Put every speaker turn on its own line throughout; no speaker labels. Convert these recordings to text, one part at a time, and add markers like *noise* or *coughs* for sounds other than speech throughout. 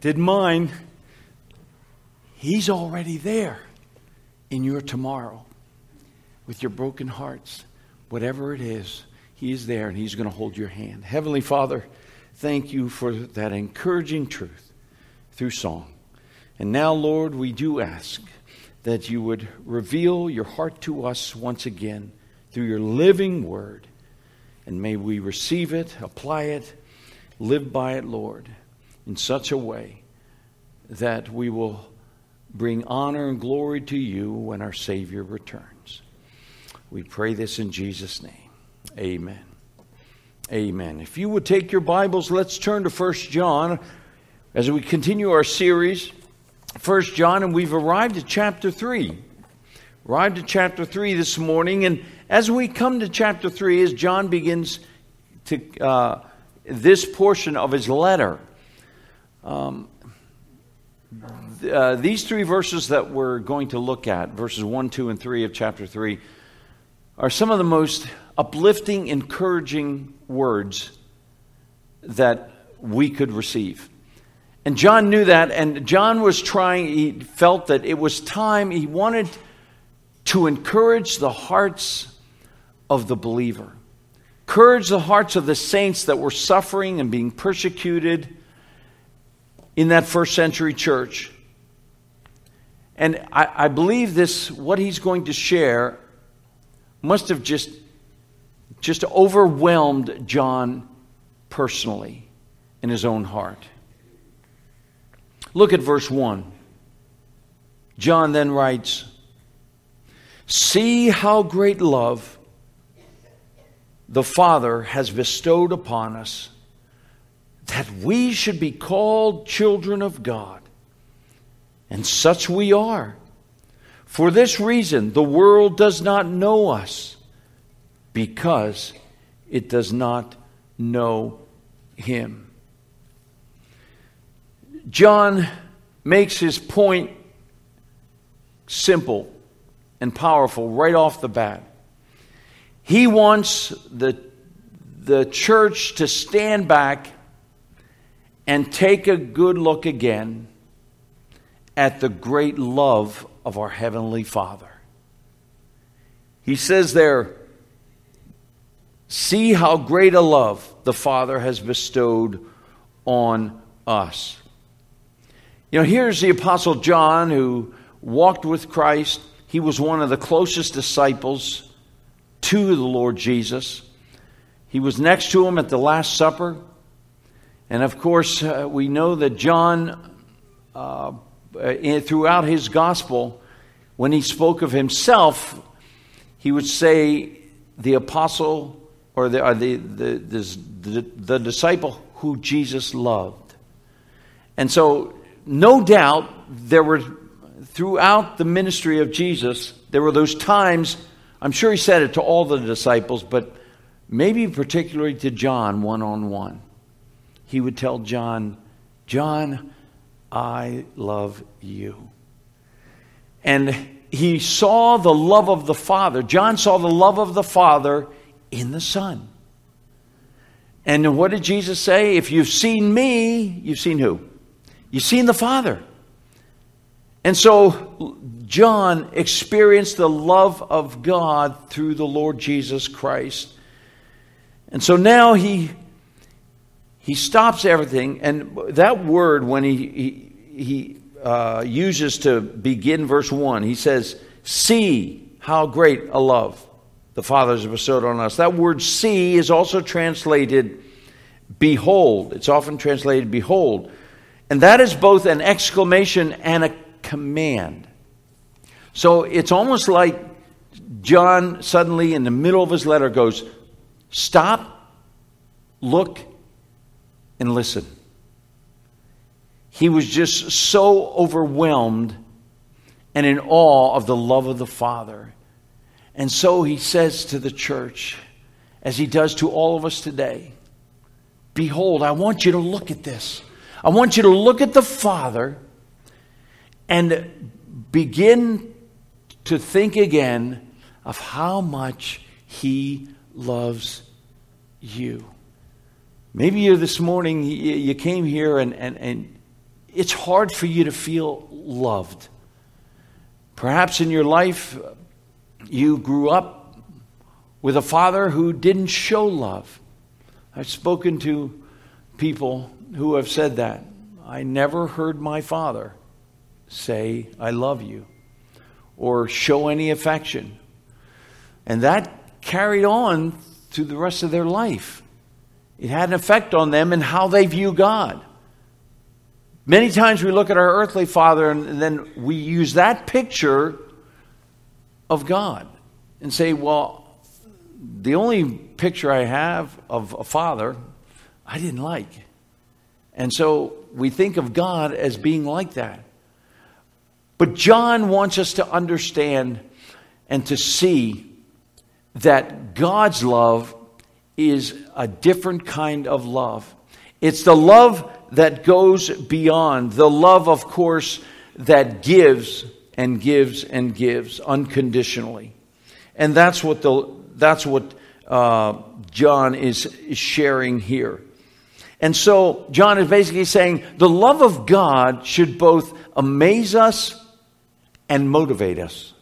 did mine. He's already there in your tomorrow with your broken hearts. Whatever it is, He is there and He's going to hold your hand. Heavenly Father, thank you for that encouraging truth through song. And now, Lord, we do ask that you would reveal your heart to us once again through your living word. And may we receive it, apply it, live by it, Lord, in such a way that we will bring honor and glory to you when our Savior returns. We pray this in Jesus' name. Amen. Amen. If you would take your Bibles, let's turn to 1 John as we continue our series. 1 John, and we've arrived at chapter 3. Arrived at chapter 3 this morning, and as we come to chapter 3, as John begins to uh, this portion of his letter, um, uh, these three verses that we're going to look at, verses 1, 2, and 3 of chapter 3, are some of the most uplifting, encouraging words that we could receive. And John knew that, and John was trying, he felt that it was time, he wanted to encourage the hearts of the believer, encourage the hearts of the saints that were suffering and being persecuted in that first century church. And I, I believe this, what he's going to share, must have just, just overwhelmed John personally in his own heart. Look at verse 1. John then writes See how great love the Father has bestowed upon us that we should be called children of God. And such we are. For this reason, the world does not know us because it does not know Him. John makes his point simple and powerful right off the bat. He wants the, the church to stand back and take a good look again at the great love of our Heavenly Father. He says there, See how great a love the Father has bestowed on us. You know, here's the Apostle John who walked with Christ. He was one of the closest disciples to the Lord Jesus. He was next to him at the Last Supper. And of course, uh, we know that John, uh, uh throughout his gospel, when he spoke of himself, he would say, the apostle or the, or the, the, the, the disciple who Jesus loved. And so no doubt there were, throughout the ministry of Jesus, there were those times, I'm sure he said it to all the disciples, but maybe particularly to John one on one. He would tell John, John, I love you. And he saw the love of the Father. John saw the love of the Father in the Son. And what did Jesus say? If you've seen me, you've seen who? You've seen the Father. And so John experienced the love of God through the Lord Jesus Christ. And so now he he stops everything and that word when he he, he uh, uses to begin verse 1 he says see how great a love the father has bestowed on us that word see is also translated behold it's often translated behold and that is both an exclamation and a command. So it's almost like John suddenly, in the middle of his letter, goes, Stop, look, and listen. He was just so overwhelmed and in awe of the love of the Father. And so he says to the church, as he does to all of us today, Behold, I want you to look at this. I want you to look at the Father and begin to think again of how much He loves you. Maybe you this morning, you came here and, and, and it's hard for you to feel loved. Perhaps in your life, you grew up with a father who didn't show love. I've spoken to people who have said that. I never heard my father say, I love you, or show any affection. And that carried on through the rest of their life. It had an effect on them and how they view God. Many times we look at our earthly father and then we use that picture of God and say, well, the only picture I have of a father I didn't like. And so we think of God as being like that. But John wants us to understand and to see that God's love is a different kind of love. It's the love that goes beyond, the love, of course, that gives and gives and gives unconditionally. And that's what, the, that's what uh, John is, is sharing here. And so, John is basically saying the love of God should both amaze us and motivate us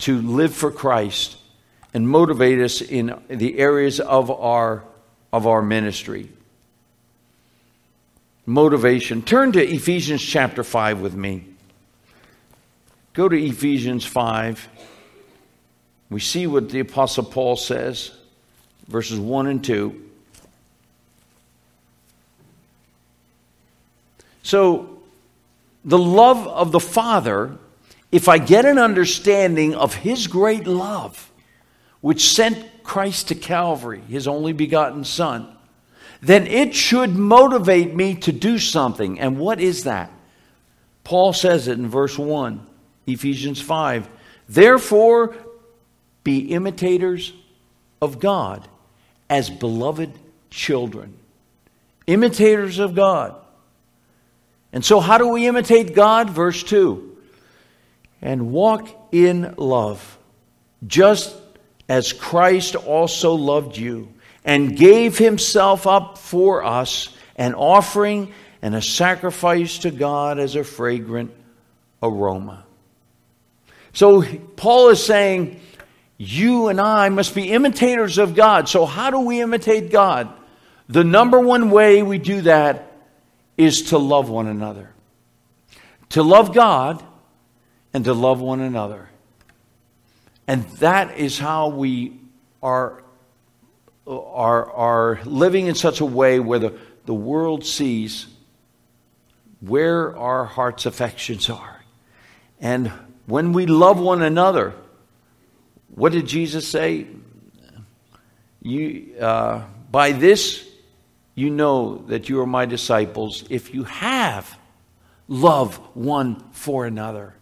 to live for Christ and motivate us in the areas of our, of our ministry. Motivation. Turn to Ephesians chapter 5 with me. Go to Ephesians 5. We see what the Apostle Paul says, verses 1 and 2. So, the love of the Father, if I get an understanding of His great love, which sent Christ to Calvary, his only begotten Son, then it should motivate me to do something. And what is that? Paul says it in verse 1, Ephesians 5. Therefore, be imitators of God as beloved children. Imitators of God. And so, how do we imitate God? Verse 2 And walk in love, just as Christ also loved you and gave himself up for us, an offering and a sacrifice to God as a fragrant aroma. So Paul is saying, you and I must be imitators of God. So, how do we imitate God? The number one way we do that is to love one another. To love God and to love one another. And that is how we are, are, are living in such a way where the, the world sees where our heart's affections are. And when we love one another, what did Jesus say? You, uh, by this, you know that you are my disciples if you have love one for another.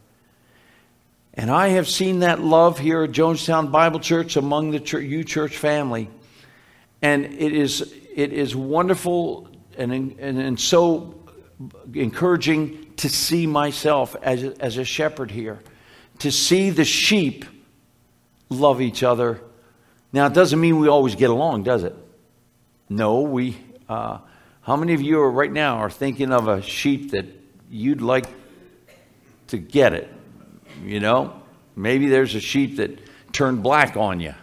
And I have seen that love here at Jonestown Bible Church among the church, you church family. And it is, it is wonderful and, and, and so encouraging to see myself as as a shepherd here, to see the sheep love each other. Now, it doesn't mean we always get along, does it? No, we. Uh, how many of you are right now are thinking of a sheep that you'd like to get it? You know, maybe there's a sheep that turned black on you.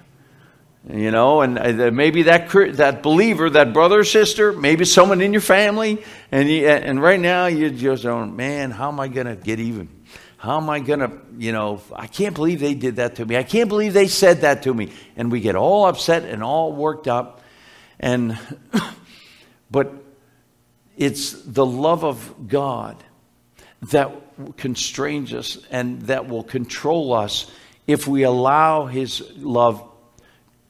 You know, and uh, maybe that that believer, that brother or sister, maybe someone in your family, and you, and right now you're just going, man, how am I going to get even? How am I going to, you know, I can't believe they did that to me. I can't believe they said that to me. And we get all upset and all worked up. And, *coughs* but it's the love of God that constrains us and that will control us if we allow His love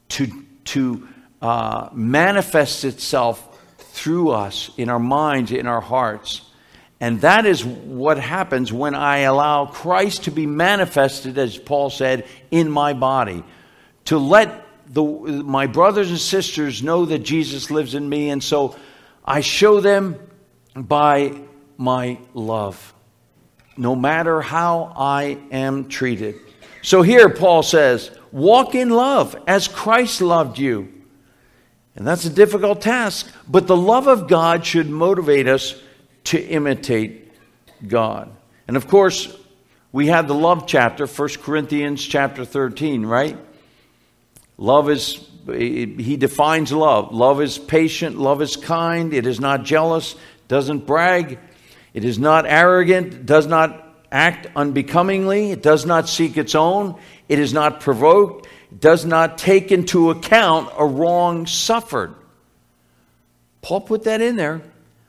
to, to uh, manifest itself through us in our minds, in our hearts. And that is what happens when I allow Christ to be manifested, as Paul said, in my body. To let the, my brothers and sisters know that Jesus lives in me. And so I show them by my love no matter how I am treated. So here Paul says, walk in love as Christ loved you. And that's a difficult task, but the love of God should motivate us to imitate God. And of course, we had the love chapter, 1 Corinthians chapter 13, right? Love is, he defines love. Love is patient, love is kind, it is not jealous, doesn't brag, it is not arrogant, does not act unbecomingly, it does not seek its own, it is not provoked, it does not take into account a wrong suffered. Paul put that in there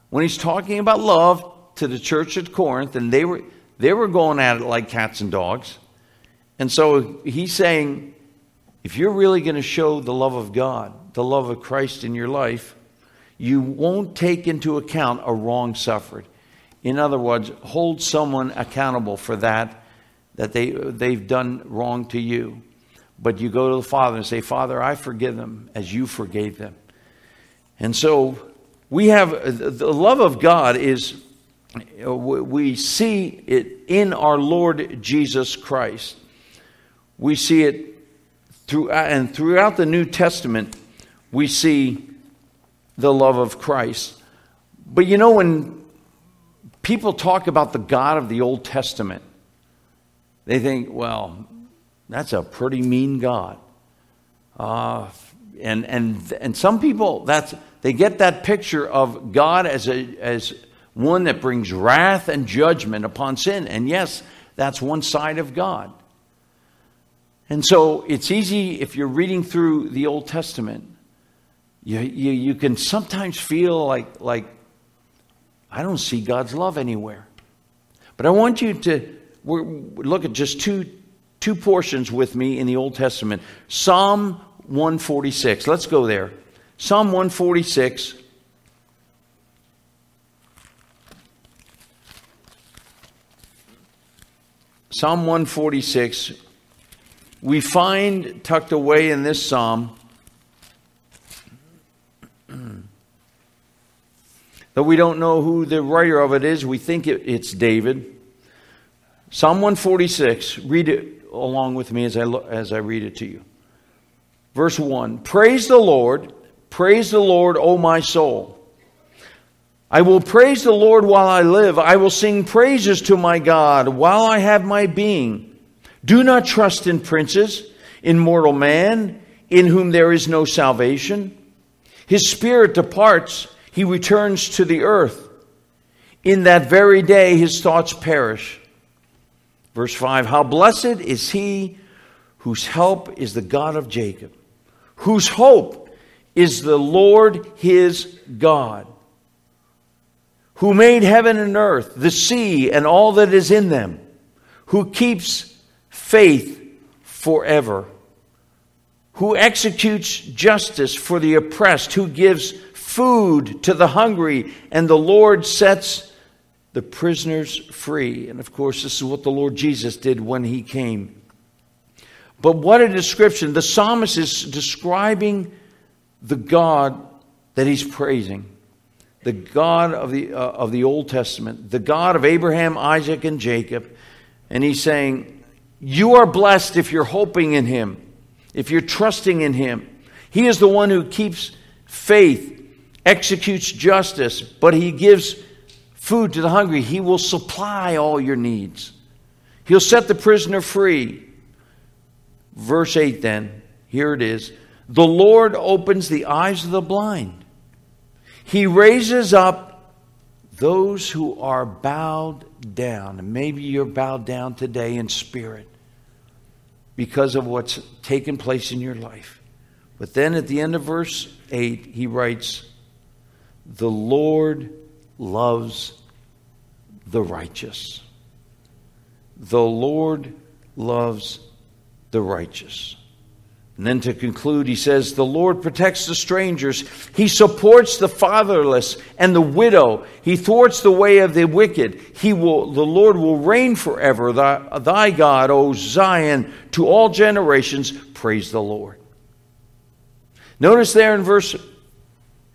when he's talking about love to the church at Corinth, and they were, they were going at it like cats and dogs. And so he's saying, if you're really going to show the love of God, the love of Christ in your life, you won't take into account a wrong suffered. In other words, hold someone accountable for that that they they've done wrong to you. But you go to the Father and say, "Father, I forgive them as you forgave them." And so we have the love of God is we see it in our Lord Jesus Christ. We see it through and throughout the New Testament we see the love of Christ. But you know when people talk about the God of the Old Testament, they think, well, that's a pretty mean God. Uh, and, and, and some people, that's, they get that picture of God as, a, as one that brings wrath and judgment upon sin. And yes, that's one side of God. And so it's easy if you're reading through the Old Testament, you, you, you can sometimes feel like, like I don't see God's love anywhere. But I want you to look at just two, two portions with me in the Old Testament Psalm 146. Let's go there. Psalm 146. Psalm 146, we find tucked away in this psalm Though we don't know who the writer of it is, we think it, it's David. Psalm 146, read it along with me as I, as I read it to you. Verse 1 Praise the Lord, praise the Lord, O my soul. I will praise the Lord while I live. I will sing praises to my God while I have my being. Do not trust in princes, in mortal man, in whom there is no salvation. His spirit departs he returns to the earth. In that very day, his thoughts perish. Verse 5 How blessed is he whose help is the God of Jacob, whose hope is the Lord his God, who made heaven and earth, the sea, and all that is in them, who keeps faith forever, who executes justice for the oppressed, who gives food to the hungry, and the Lord sets the prisoners free. And of course, this is what the Lord Jesus did when he came. But what a description! The psalmist is describing the God that he's praising. The God of the, uh, of the Old Testament, the God of Abraham, Isaac, and Jacob. And he's saying, You are blessed if you're hoping in him, if you're trusting in him. He is the one who keeps faith executes justice, but he gives food to the hungry. He will supply all your needs. He'll set the prisoner free. Verse 8 then, here it is. The Lord opens the eyes of the blind. He raises up those who are bowed down. Maybe you're bowed down today in spirit because of what's taken place in your life. But then at the end of verse 8, he writes, the Lord loves the righteous. The Lord loves the righteous. And then to conclude, he says, The Lord protects the strangers. He supports the fatherless and the widow. He thwarts the way of the wicked. He will, the Lord will reign forever. Thy, thy God, O Zion, to all generations, praise the Lord. Notice there in verse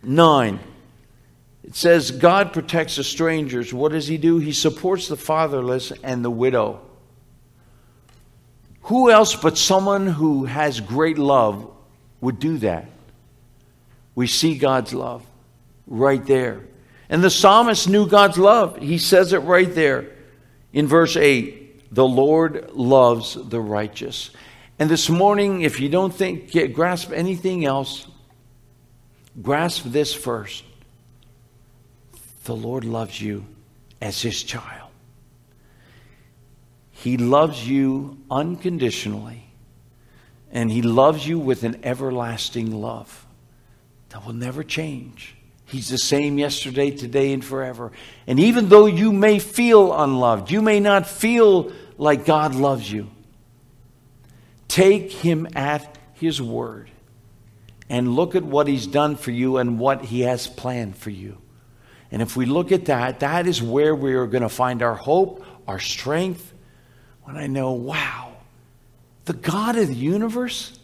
9 it says God protects the strangers. What does he do? He supports the fatherless and the widow. Who else but someone who has great love would do that? We see God's love right there. And the psalmist knew God's love. He says it right there in verse 8 The Lord loves the righteous. And this morning, if you don't think, get, grasp anything else, grasp this first. The Lord loves you as his child. He loves you unconditionally, and he loves you with an everlasting love that will never change. He's the same yesterday, today, and forever. And even though you may feel unloved, you may not feel like God loves you, take him at his word and look at what he's done for you and what he has planned for you. And if we look at that, that is where we are going to find our hope, our strength. When I know, wow, the God of the universe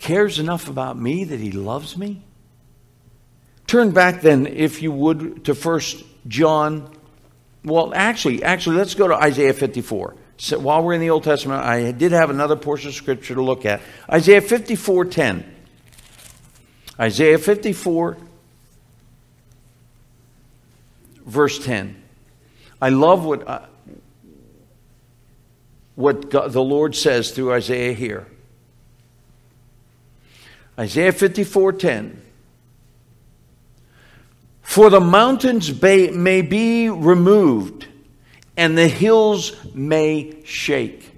cares enough about me that he loves me. Turn back then, if you would, to First John. Well, actually, actually, let's go to Isaiah 54. So while we're in the Old Testament, I did have another portion of Scripture to look at. Isaiah 54 10. Isaiah 54, verse 10. I love what, uh, what God, the Lord says through Isaiah here. Isaiah 54 10. For the mountains may be removed and the hills may shake.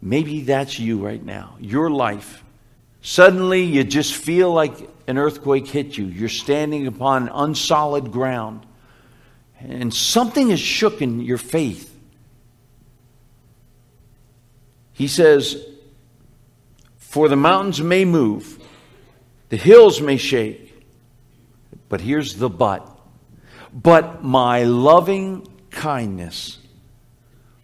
Maybe that's you right now, your life. Suddenly you just feel like an earthquake hit you. You're standing upon unsolid ground. And something has shooken your faith. He says, For the mountains may move, the hills may shake, but here's the but. But my loving kindness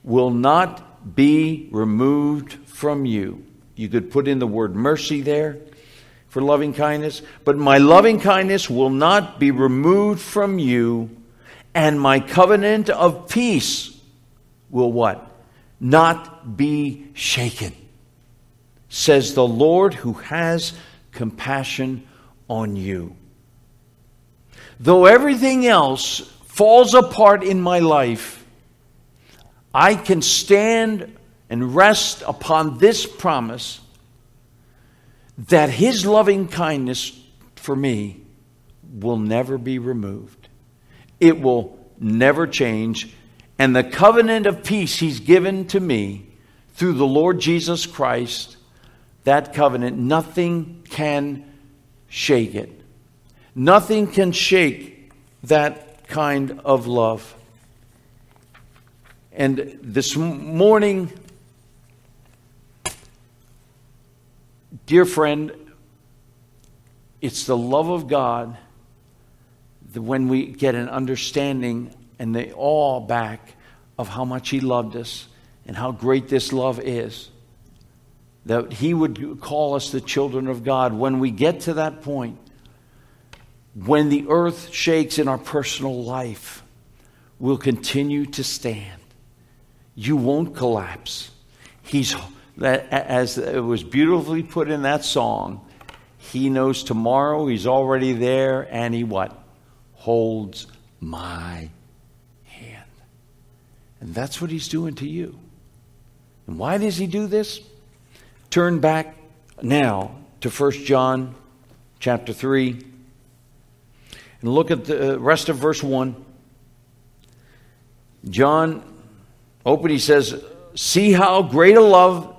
will not be removed from you. You could put in the word mercy there for loving kindness. But my loving kindness will not be removed from you, and my covenant of peace will what? Not be shaken, says the Lord who has compassion on you. Though everything else falls apart in my life, I can stand and rest upon this promise that His loving kindness for me will never be removed. It will never change. And the covenant of peace He's given to me through the Lord Jesus Christ, that covenant, nothing can shake it. Nothing can shake that kind of love. And this morning, dear friend, it's the love of God when we get an understanding and the awe back of how much He loved us and how great this love is, that He would call us the children of God. When we get to that point, when the earth shakes in our personal life, we'll continue to stand. You won't collapse. He's as it was beautifully put in that song, he knows tomorrow, he's already there, and he what? Holds my hand. And that's what he's doing to you. And why does he do this? Turn back now to 1 John chapter 3 and look at the uh, rest of verse 1. John open, he says, See how great a love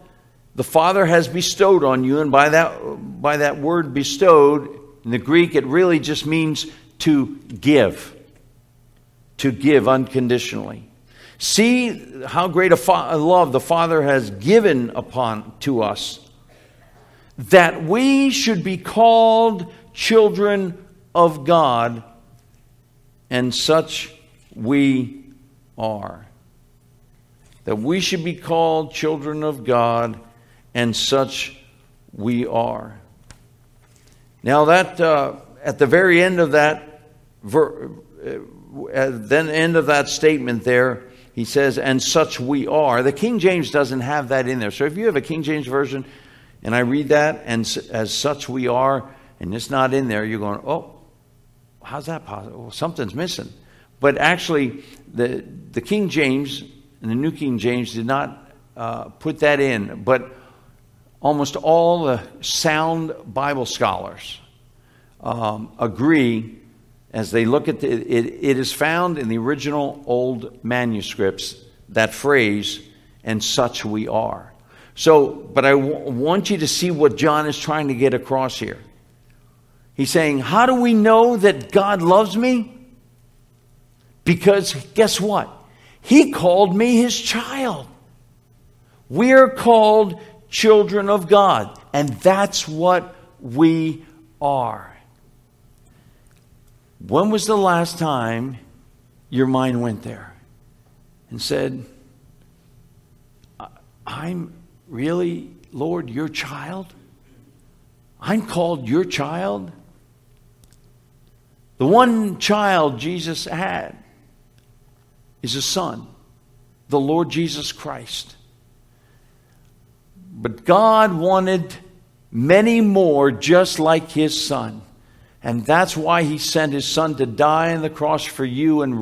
the Father has bestowed on you. And by that, by that word bestowed, in the Greek, it really just means to give. To give unconditionally. See how great a, fa- love the Father has given upon to us that we should be called children of God, and such we are. That we should be called children of God, and such we are. Now, that uh, at the very end of that, ver, uh, at the end of that statement there, he says, and such we are. The King James doesn't have that in there. So if you have a King James version and I read that, and as such we are, and it's not in there, you're going, oh, how's that possible? Well, something's missing. But actually, the, the King James and the New King James did not uh, put that in, but almost all the sound Bible scholars um, agree as they look at the, it, it is found in the original old manuscripts that phrase, and such we are. So, but I w- want you to see what John is trying to get across here. He's saying, How do we know that God loves me? Because guess what? He called me his child. We're called children of God, and that's what we are. When was the last time your mind went there and said, I'm really, Lord, your child? I'm called your child? The one child Jesus had is a son, the Lord Jesus Christ. But God wanted many more just like his son. And that's why he sent his son to die on the cross for you and,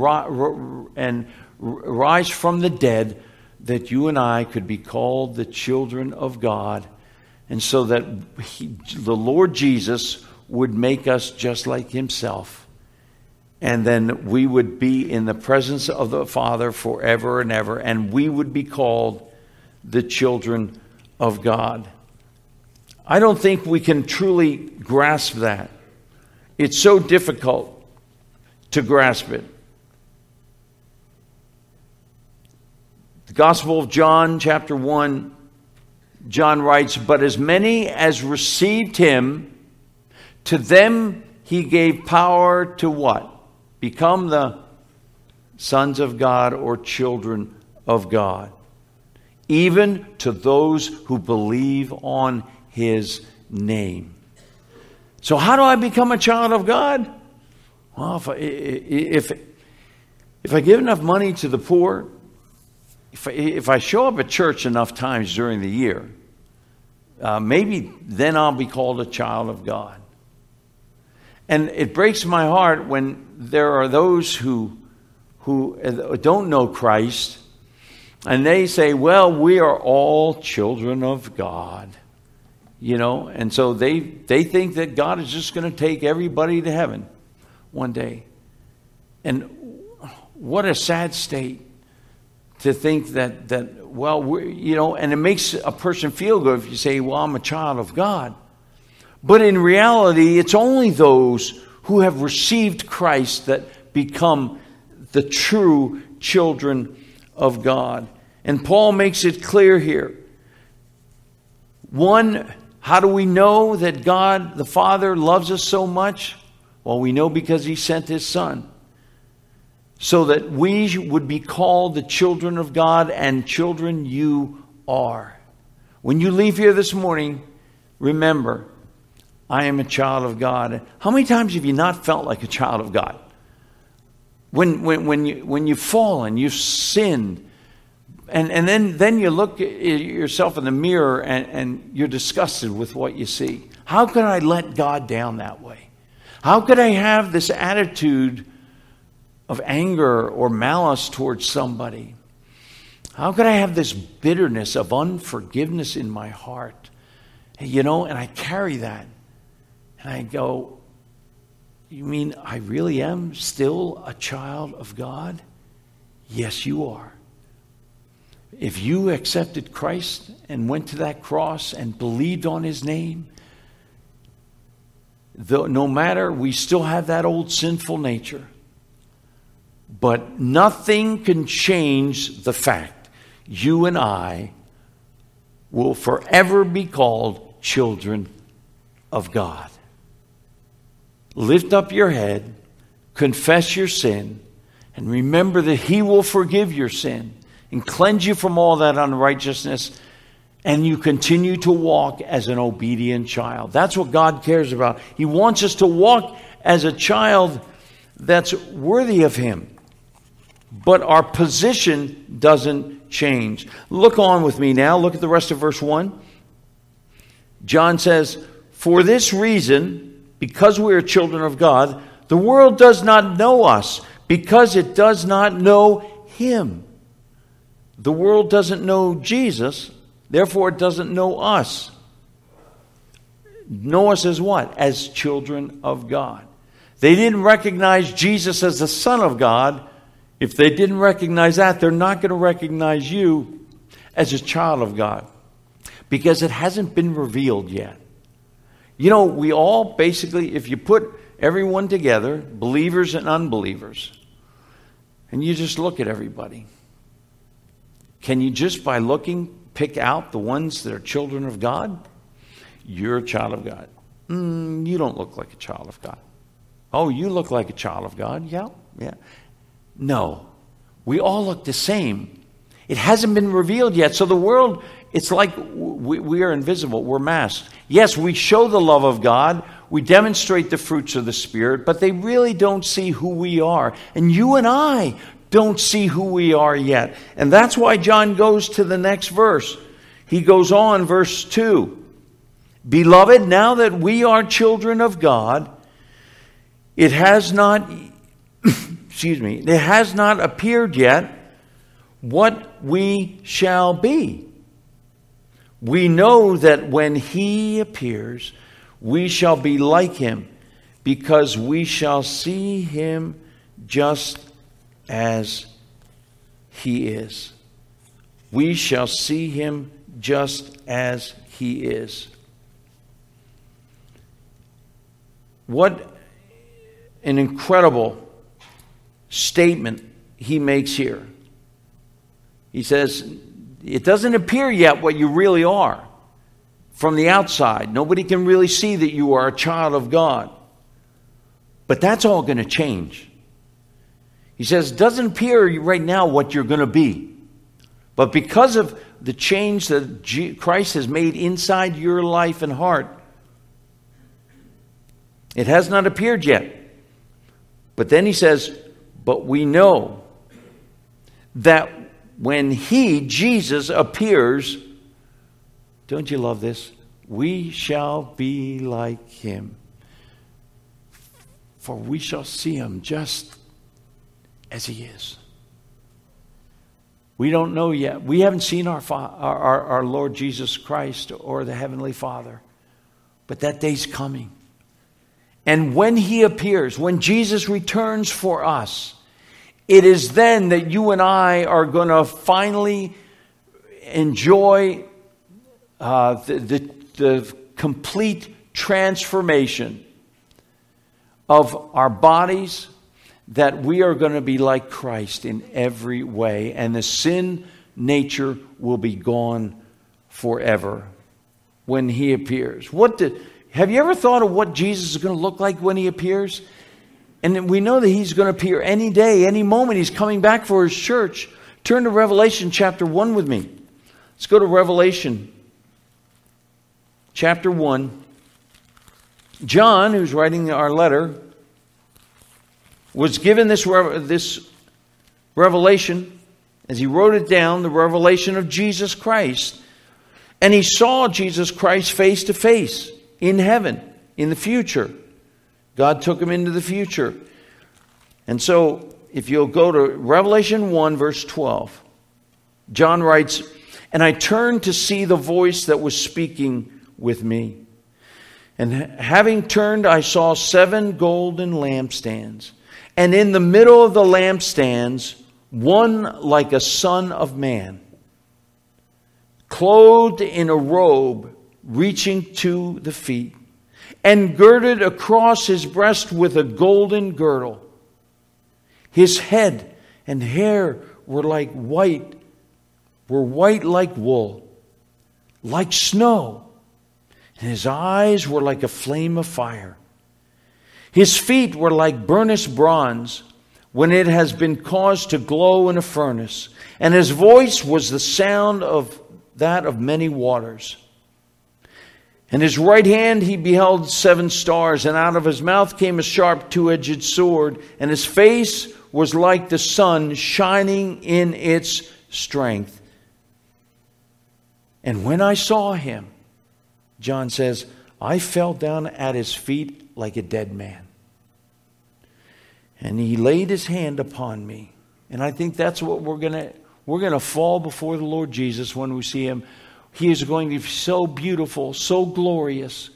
and rise from the dead, that you and I could be called the children of God. And so that he, the Lord Jesus would make us just like himself. And then we would be in the presence of the Father forever and ever. And we would be called the children of God. I don't think we can truly grasp that. It's so difficult to grasp it. The Gospel of John, chapter 1, John writes, But as many as received him, to them he gave power to what? Become the sons of God or children of God, even to those who believe on his name. So, how do I become a child of God? Well, if I, if, if I give enough money to the poor, if I, if I show up at church enough times during the year, uh, maybe then I'll be called a child of God. And it breaks my heart when there are those who, who don't know Christ and they say, well, we are all children of God you know and so they they think that god is just going to take everybody to heaven one day. And what a sad state to think that that well we you know and it makes a person feel good if you say well i'm a child of god. But in reality it's only those who have received christ that become the true children of god. And paul makes it clear here. One how do we know that God the Father loves us so much? Well, we know because He sent His Son. So that we would be called the children of God, and children you are. When you leave here this morning, remember, I am a child of God. How many times have you not felt like a child of God? When, when, when, you, when you've fallen, you've sinned, and, and then, then you look at yourself in the mirror and, and you're disgusted with what you see. How could I let God down that way? How could I have this attitude of anger or malice towards somebody? How could I have this bitterness of unforgiveness in my heart? You know, and I carry that. And I go, You mean I really am still a child of God? Yes, you are. If you accepted Christ and went to that cross and believed on his name, though, no matter, we still have that old sinful nature. But nothing can change the fact you and I will forever be called children of God. Lift up your head, confess your sin, and remember that He will forgive your sin and cleanse you from all that unrighteousness, and you continue to walk as an obedient child. That's what God cares about. He wants us to walk as a child that's worthy of Him. But our position doesn't change. Look on with me now. Look at the rest of verse 1. John says, For this reason, because we are children of God, The world does not know us because it does not know Him. The world doesn't know Jesus, therefore, it doesn't know us. Know us as what? As children of God. They didn't recognize Jesus as the Son of God. If they didn't recognize that, they're not going to recognize you as a child of God because it hasn't been revealed yet. You know, we all basically, if you put everyone together, believers and unbelievers, and you just look at everybody, can you just by looking pick out the ones that are children of God? You're a child of God. Mm, you don't look like a child of God. Oh, you look like a child of God. Yeah, yeah. No, we all look the same. It hasn't been revealed yet. So the world, it's like we, we are invisible, we're masked. Yes, we show the love of God, we demonstrate the fruits of the Spirit, but they really don't see who we are. And you and I don't see who we are yet. And that's why John goes to the next verse. He goes on, verse 2 Beloved, now that we are children of God, it has not, *coughs* excuse me, it has not appeared yet what we shall be. We know that when he appears, we shall be like him, because we shall see him just as he is. We shall see him just as he is. What an incredible statement he makes here. He says, It doesn't appear yet what you really are from the outside. Nobody can really see that you are a child of God. But that's all going to change. He says, doesn't appear right now what you're going to be. But because of the change that Christ has made inside your life and heart, it has not appeared yet. But then he says, But we know that when he, Jesus, appears, don't you love this? We shall be like him. For we shall see him just as he is. We don't know yet. We haven't seen our, our, our, Lord Jesus Christ or the Heavenly Father. But that day's coming. And when he appears, when Jesus returns for us, it is then that you and I are going to finally enjoy uh, the, the, the complete transformation of our bodies, that we are going to be like Christ in every way, and the sin nature will be gone forever when he appears. What did have you ever thought of what Jesus is going to look like when he appears? And we know that he's going to appear any day, any moment. He's coming back for his church. Turn to Revelation chapter 1 with me. Let's go to Revelation chapter 1. John, who's writing our letter, was given this, this revelation as he wrote it down the revelation of Jesus Christ. And he saw Jesus Christ face to face in heaven, in the future. God took him into the future. And so, if you'll go to Revelation 1, verse 12, John writes, And I turned to see the voice that was speaking with me. And having turned, I saw seven golden lampstands. And in the middle of the lampstands, one like a son of man, clothed in a robe reaching to the feet, and girded across his breast with a golden girdle. His head and hair were like white, were white like wool, like snow, and his eyes were like a flame of fire. His feet were like burnished bronze when it has been caused to glow in a furnace, and his voice was the sound of that of many waters. In his right hand he beheld seven stars, and out of his mouth came a sharp two edged sword, and his face was like the sun shining in its strength. And when I saw him, John says, I fell down at his feet like a dead man. And he laid his hand upon me. And I think that's what we're going to we're going to fall before the Lord Jesus when we see him. He is going to be so beautiful, so glorious.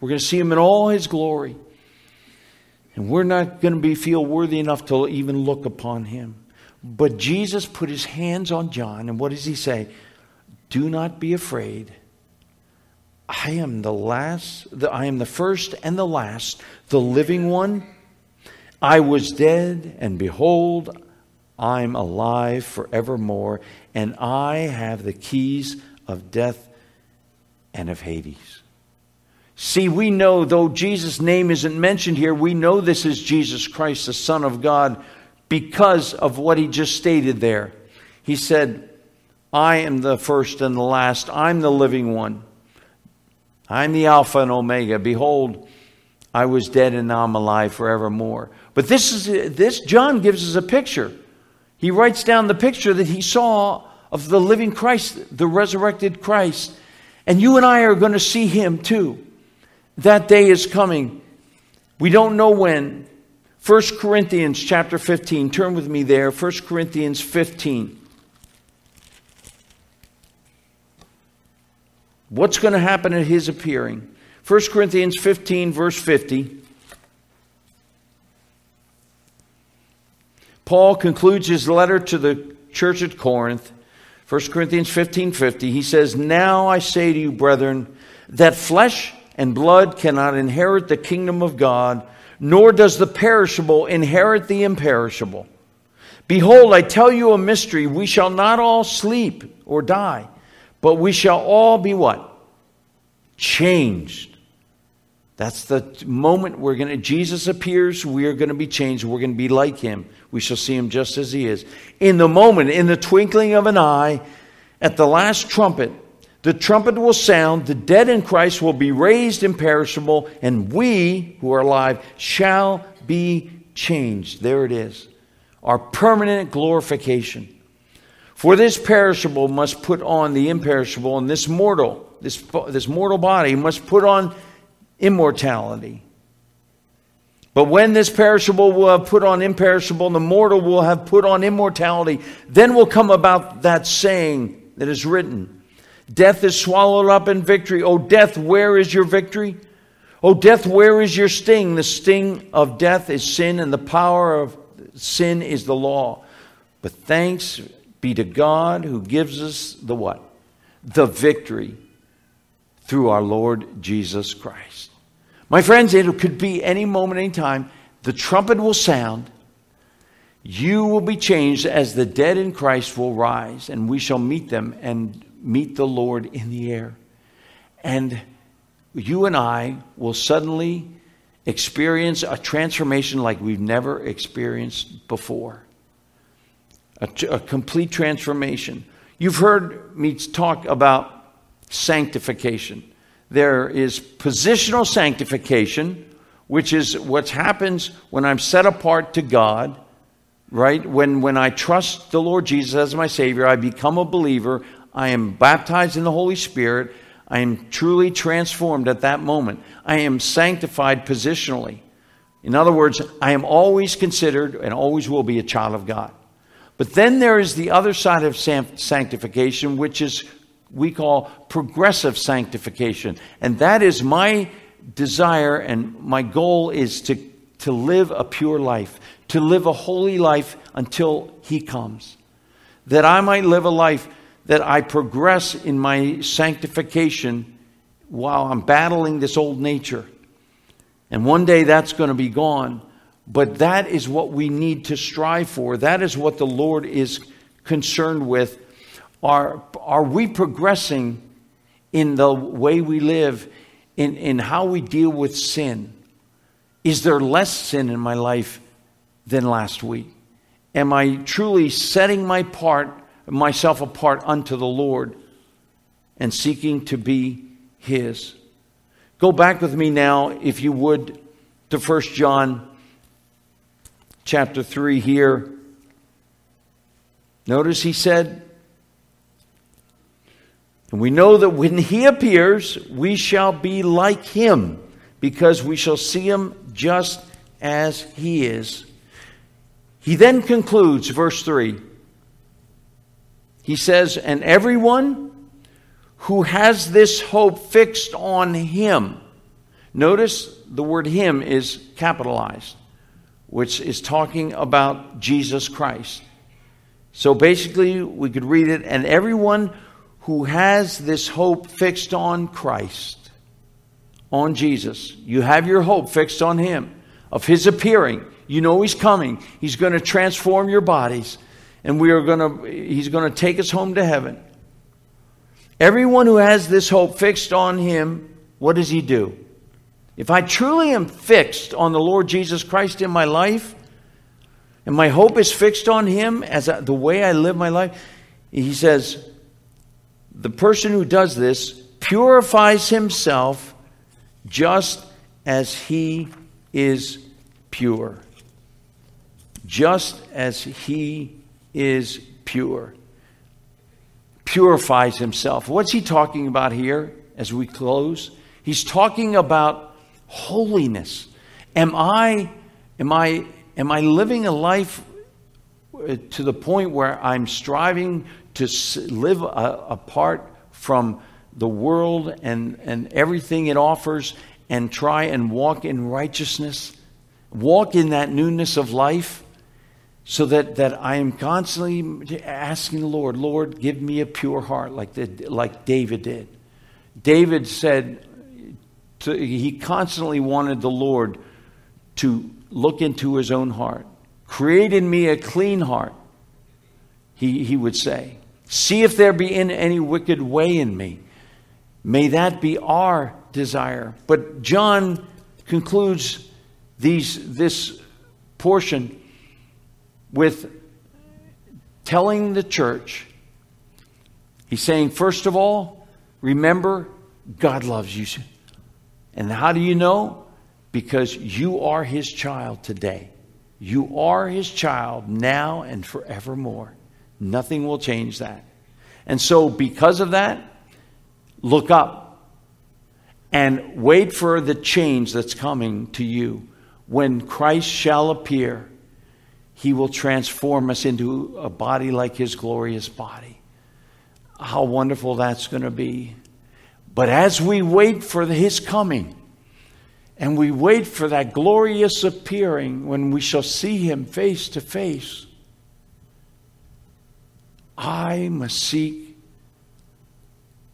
We're going to see him in all his glory. And we're not going to be feel worthy enough to even look upon him. But Jesus put his hands on John, and what does he say? Do not be afraid. I am the last, the, I am the first and the last, the living one. I was dead, and behold, I'm alive forevermore, and I have the keys of death and of Hades. See, we know, though Jesus' name isn't mentioned here, we know this is Jesus Christ, the Son of God, because of what he just stated there. He said, I am the first and the last, I'm the living one, I'm the Alpha and Omega. Behold, I was dead and now I'm alive forevermore. But this is this John gives us a picture. He writes down the picture that he saw of the living Christ, the resurrected Christ. And you and I are going to see him too. That day is coming. We don't know when. 1 Corinthians chapter 15. Turn with me there. 1 Corinthians 15. What's going to happen at his appearing? 1 Corinthians 15, verse 50. Paul concludes his letter to the church at Corinth. 1 Corinthians 15, 50. He says, Now I say to you, brethren, that flesh and blood cannot inherit the kingdom of God, nor does the perishable inherit the imperishable. Behold, I tell you a mystery. We shall not all sleep or die, but we shall all be what? Changed. That's the moment we're going to, Jesus appears, we are going to be changed. We're going to be like him. We shall see him just as he is. In the moment, in the twinkling of an eye, at the last trumpet, the trumpet will sound, the dead in Christ will be raised imperishable, and we who are alive shall be changed. There it is. Our permanent glorification. For this perishable must put on the imperishable, and this mortal, this, this mortal body must put on immortality. But when this perishable will have put on imperishable, and the mortal will have put on immortality, then will come about that saying that is written Death is swallowed up in victory. O death, where is your victory? O death, where is your sting? The sting of death is sin, and the power of sin is the law. But thanks be to God who gives us the what? The victory through our Lord Jesus Christ. My friends, it could be any moment, any time. The trumpet will sound. You will be changed as the dead in Christ will rise, and we shall meet them and meet the Lord in the air. And you and I will suddenly experience a transformation like we've never experienced before. A, a, complete transformation. You've heard me talk about sanctification. There is positional sanctification, which is what happens when I'm set apart to God, right? When, when I trust the Lord Jesus as my Savior, I become a believer, I am baptized in the Holy Spirit. I am truly transformed at that moment. I am sanctified positionally. In other words, I am always considered and always will be a child of God. But then there is the other side of sanctification, which is we call progressive sanctification. And that is my desire and my goal is to, to live a pure life, to live a holy life until He comes. That I might live a life that I progress in my sanctification while I'm battling this old nature. And one day that's going to be gone. But that is what we need to strive for. That is what the Lord is concerned with. Are, are we progressing in the way we live, in, in how we deal with sin? Is there less sin in my life than last week? Am I truly setting my part myself apart unto the Lord and seeking to be His. Go back with me now, if you would, to 1 John chapter 3 here. Notice he said, and we know that when he appears, we shall be like him, because we shall see him just as he is. He then concludes, verse 3. He says, And everyone who has this hope fixed on him. Notice the word him is capitalized, which is talking about Jesus Christ. So basically, we could read it, and everyone who has this hope fixed on Christ, on Jesus, you have your hope fixed on Him, of His appearing. You know He's coming. He's going to transform your bodies, and we are going to, He's going to take us home to heaven. Everyone who has this hope fixed on Him, what does He do? If I truly am fixed on the Lord Jesus Christ in my life, and my hope is fixed on Him as the way I live my life, He says, the person who does this purifies himself just as he is pure. Just as he is pure. Purifies himself. What's he talking about here as we close? He's talking about holiness. Am I am I am I living a life uh, to the point where I'm striving to live apart from the world and, and everything it offers and try and walk in righteousness, walk in that newness of life, so that, that I am constantly asking the Lord, Lord, give me a pure heart, like, the, like David did. David said, to, he constantly wanted the Lord to look into his own heart. Create in me a clean heart, he, he would say. See if there be in any wicked way in me. May that be our desire. But John concludes these, this portion with telling the church, he's saying, first of all, remember, God loves you. And how do you know? Because you are his child today. You are his child now and forevermore. Nothing will change that. And so, because of that, look up and wait for the change that's coming to you. When Christ shall appear, he will transform us into a body like his glorious body. How wonderful that's going to be. But as we wait for his coming, and we wait for that glorious appearing when we shall see him face to face, I must seek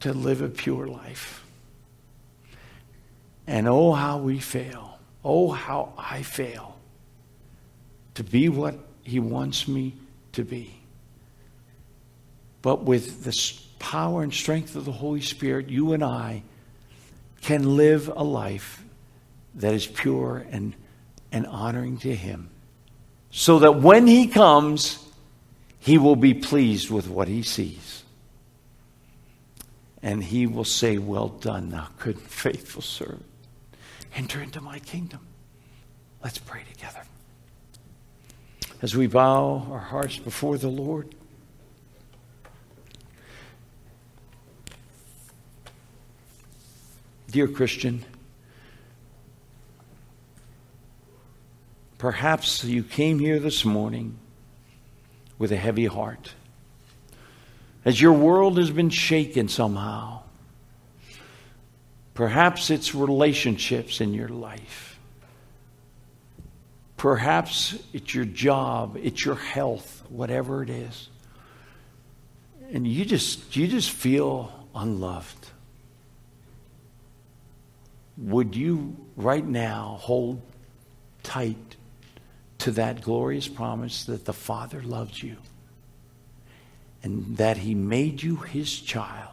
to live a pure life. And oh, how we fail. Oh, how I fail to be what He wants me to be. But with the power and strength of the Holy Spirit, you and I can live a life that is pure and, and honoring to Him. So that when He comes, he will be pleased with what he sees. And he will say, Well done, thou good and faithful servant. Enter into my kingdom. Let's pray together. As we bow our hearts before the Lord, dear Christian, perhaps you came here this morning with a heavy heart. As your world has been shaken somehow, perhaps it's relationships in your life. Perhaps it's your job, it's your health, whatever it is. And you just you just feel unloved. Would you right now hold tight to that glorious promise that the Father loves you and that He made you His child.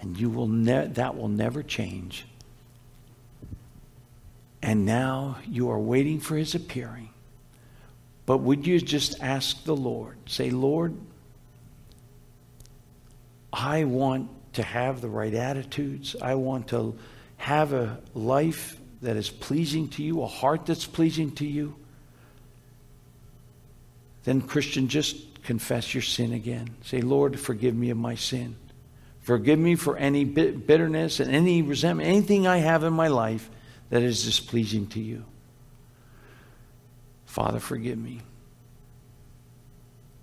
And you will ne- that will never change. And now you are waiting for His appearing. But would you just ask the Lord, say, Lord, I want to have the right attitudes. I want to have a life that is pleasing to you, a heart that's pleasing to you, then, Christian, just confess your sin again. Say, Lord, forgive me of my sin. Forgive me for any bitterness and any resentment, anything I have in my life that is displeasing to you. Father, forgive me.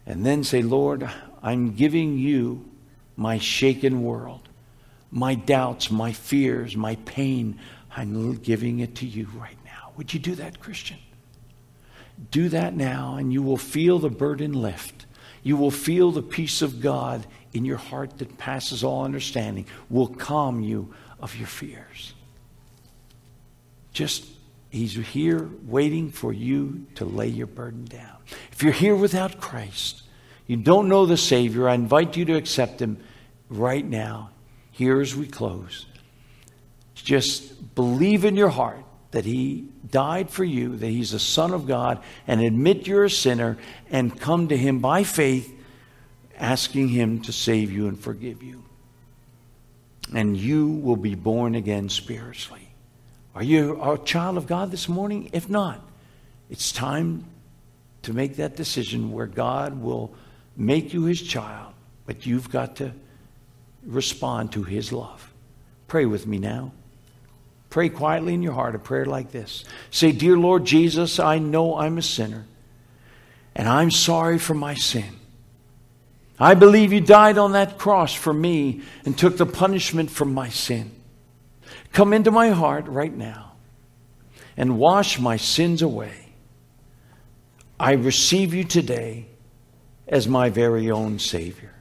And then say, Lord, I'm giving you my shaken world, my doubts, my fears, my pain. I'm giving it to you right now. Would you do that, Christian? Do that now, and you will feel the burden lift. You will feel the peace of God in your heart that passes all understanding, will calm you of your fears. Just, He's here waiting for you to lay your burden down. If you're here without Christ, you don't know the Savior, I invite you to accept Him right now, here as we close. Just believe in your heart that He died for you, that He's the Son of God, and admit you're a sinner and come to Him by faith, asking Him to save you and forgive you. And you will be born again spiritually. Are you a child of God this morning? If not, it's time to make that decision where God will make you His child, but you've got to respond to His love. Pray with me now. Pray quietly in your heart a prayer like this Say, Dear Lord Jesus, I know I'm a sinner, and I'm sorry for my sin. I believe you died on that cross for me and took the punishment for my sin. Come into my heart right now and wash my sins away. I receive you today as my very own Savior.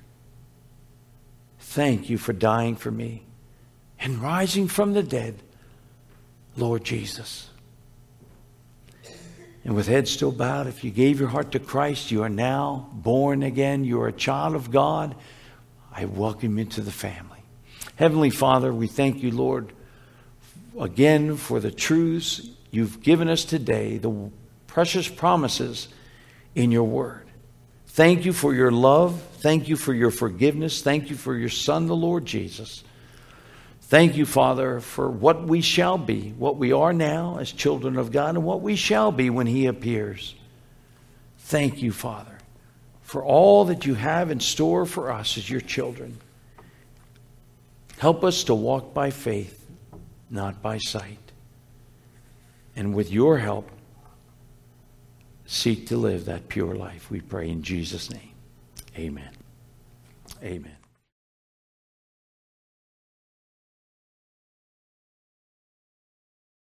Thank you for dying for me and rising from the dead Lord Jesus. And with head still bowed, if you gave your heart to Christ, you are now born again. You are a child of God. I welcome you to the family. Heavenly Father, we thank you, Lord, again for the truths you've given us today, the precious promises in your word. Thank you for your love. Thank you for your forgiveness. Thank you for your Son, the Lord Jesus. Thank you, Father, for what we shall be, what we are now as children of God, and what we shall be when He appears. Thank you, Father, for all that you have in store for us as your children. Help us to walk by faith, not by sight. And with your help, seek to live that pure life. We pray in Jesus' name. Amen. Amen.